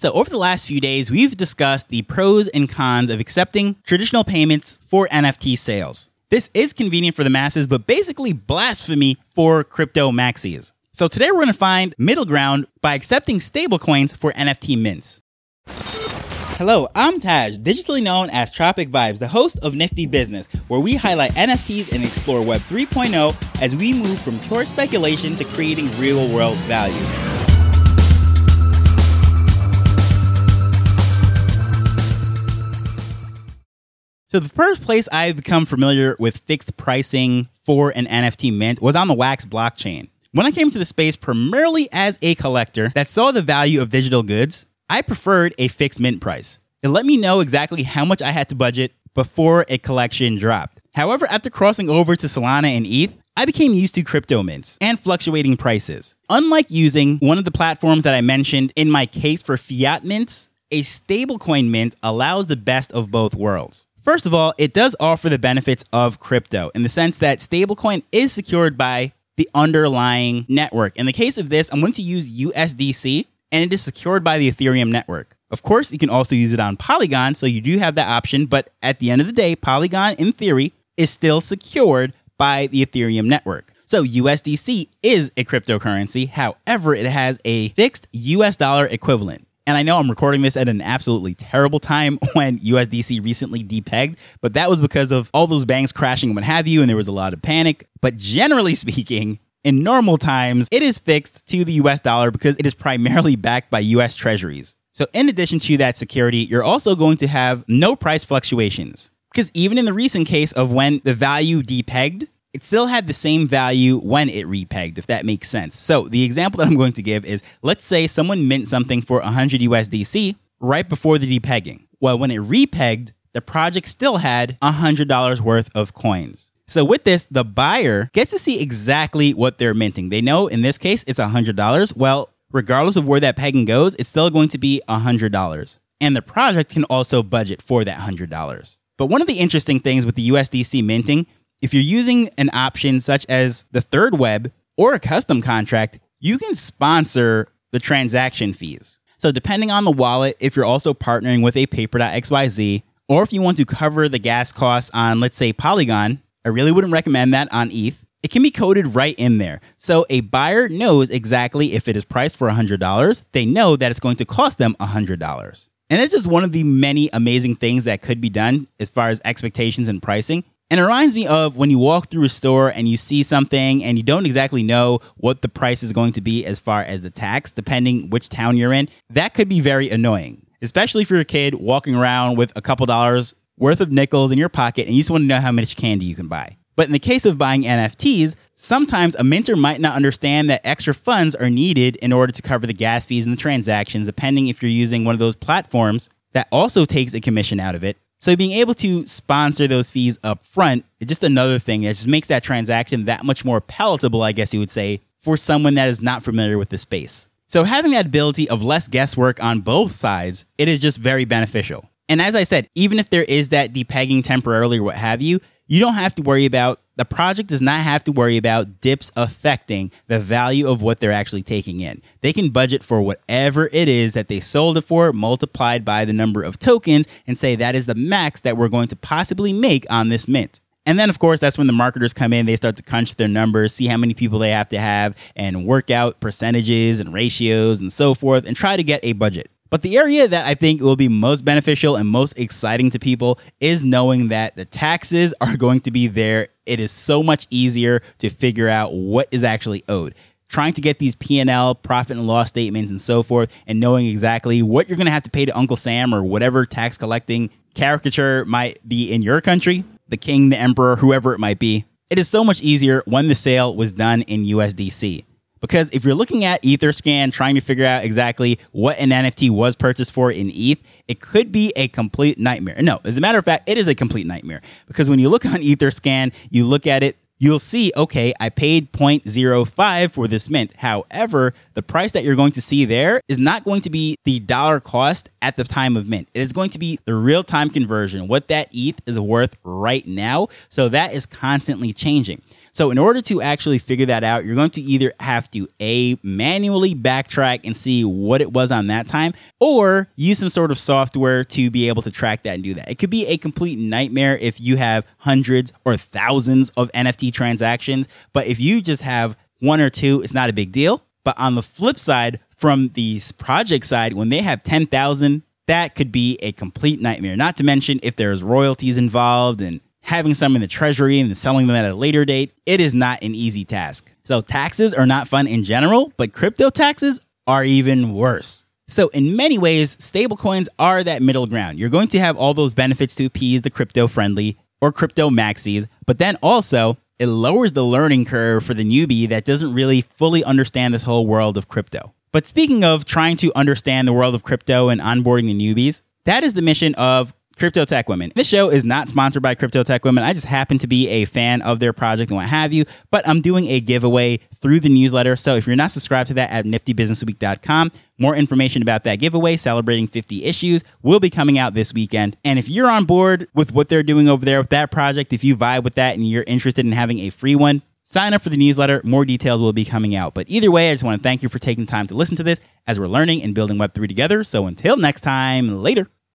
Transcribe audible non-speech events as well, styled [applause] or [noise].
So, over the last few days, we've discussed the pros and cons of accepting traditional payments for NFT sales. This is convenient for the masses, but basically blasphemy for crypto maxis. So, today we're going to find middle ground by accepting stablecoins for NFT mints. Hello, I'm Taj, digitally known as Tropic Vibes, the host of Nifty Business, where we highlight NFTs and explore Web 3.0 as we move from pure speculation to creating real world value. So the first place I've become familiar with fixed pricing for an NFT mint was on the Wax blockchain. When I came to the space primarily as a collector that saw the value of digital goods, I preferred a fixed mint price. It let me know exactly how much I had to budget before a collection dropped. However, after crossing over to Solana and ETH, I became used to crypto mints and fluctuating prices. Unlike using one of the platforms that I mentioned in my case for fiat mints, a stablecoin mint allows the best of both worlds. First of all, it does offer the benefits of crypto in the sense that stablecoin is secured by the underlying network. In the case of this, I'm going to use USDC and it is secured by the Ethereum network. Of course, you can also use it on Polygon, so you do have that option, but at the end of the day, Polygon, in theory, is still secured by the Ethereum network. So USDC is a cryptocurrency, however, it has a fixed US dollar equivalent. And I know I'm recording this at an absolutely terrible time [laughs] when USDC recently depegged, but that was because of all those banks crashing and what have you, and there was a lot of panic. But generally [laughs] speaking, in normal times, it is fixed to the US dollar because it is primarily backed by US treasuries. So, in addition to that security, you're also going to have no price fluctuations. Because even in the recent case of when the value depegged, it still had the same value when it repegged, if that makes sense. So the example that I'm going to give is let's say someone mint something for 100 USDC right before the depegging. Well, when it repegged, the project still had $100 worth of coins. So with this, the buyer gets to see exactly what they're minting. They know in this case it's $100. Well, regardless of where that pegging goes, it's still going to be $100. And the project can also budget for that $100. But one of the interesting things with the USDC minting if you're using an option such as the thirdweb or a custom contract, you can sponsor the transaction fees. So, depending on the wallet, if you're also partnering with a paper.xyz, or if you want to cover the gas costs on, let's say, Polygon, I really wouldn't recommend that on ETH. It can be coded right in there. So a buyer knows exactly if it is priced for $100, they know that it's going to cost them $100. And it's just one of the many amazing things that could be done as far as expectations and pricing. And it reminds me of when you walk through a store and you see something and you don't exactly know what the price is going to be as far as the tax, depending which town you're in. That could be very annoying, especially if you're a kid walking around with a couple dollars worth of nickels in your pocket and you just want to know how much candy you can buy. But in the case of buying NFTs, sometimes a minter might not understand that extra funds are needed in order to cover the gas fees and the transactions, depending if you're using one of those platforms that also takes a commission out of it so being able to sponsor those fees up front is just another thing that just makes that transaction that much more palatable, I guess you would say, for someone that is not familiar with the space. So having that ability of less guesswork on both sides, it is just very beneficial. And as I said, even if there is that depegging temporarily or what have you, you don't have to worry about the project does not have to worry about dips affecting the value of what they're actually taking in. They can budget for whatever it is that they sold it for, multiplied by the number of tokens, and say that is the max that we're going to possibly make on this mint. And then, of course, that's when the marketers come in. They start to crunch their numbers, see how many people they have to have, and work out percentages and ratios and so forth, and try to get a budget. But the area that I think will be most beneficial and most exciting to people is knowing that the taxes are going to be there. It is so much easier to figure out what is actually owed. Trying to get these P&L, profit and loss statements and so forth and knowing exactly what you're going to have to pay to Uncle Sam or whatever tax collecting caricature might be in your country, the king, the emperor, whoever it might be. It is so much easier when the sale was done in USDC. Because if you're looking at Etherscan trying to figure out exactly what an NFT was purchased for in ETH, it could be a complete nightmare. No, as a matter of fact, it is a complete nightmare. Because when you look on Etherscan, you look at it you'll see, okay, I paid 0.05 for this mint. However, the price that you're going to see there is not going to be the dollar cost at the time of mint. It is going to be the real time conversion, what that ETH is worth right now. So that is constantly changing. So, in order to actually figure that out, you're going to either have to A, manually backtrack and see what it was on that time, or use some sort of software to be able to track that and do that. It could be a complete nightmare if you have hundreds or thousands of NFT transactions, but if you just have one or two, it's not a big deal. But on the flip side, from the project side, when they have 10,000, that could be a complete nightmare. Not to mention if there's royalties involved and having some in the treasury and selling them at a later date, it is not an easy task. So, taxes are not fun in general, but crypto taxes are even worse. So, in many ways, stablecoins are that middle ground. You're going to have all those benefits to appease the crypto friendly or crypto maxis, but then also it lowers the learning curve for the newbie that doesn't really fully understand this whole world of crypto. But speaking of trying to understand the world of crypto and onboarding the newbies, that is the mission of Crypto Tech Women. This show is not sponsored by Crypto Tech Women. I just happen to be a fan of their project and what have you, but I'm doing a giveaway through the newsletter. So if you're not subscribed to that at niftybusinessweek.com, more information about that giveaway celebrating 50 issues will be coming out this weekend. And if you're on board with what they're doing over there with that project, if you vibe with that and you're interested in having a free one, sign up for the newsletter. More details will be coming out. But either way, I just want to thank you for taking time to listen to this as we're learning and building Web3 together. So until next time, later.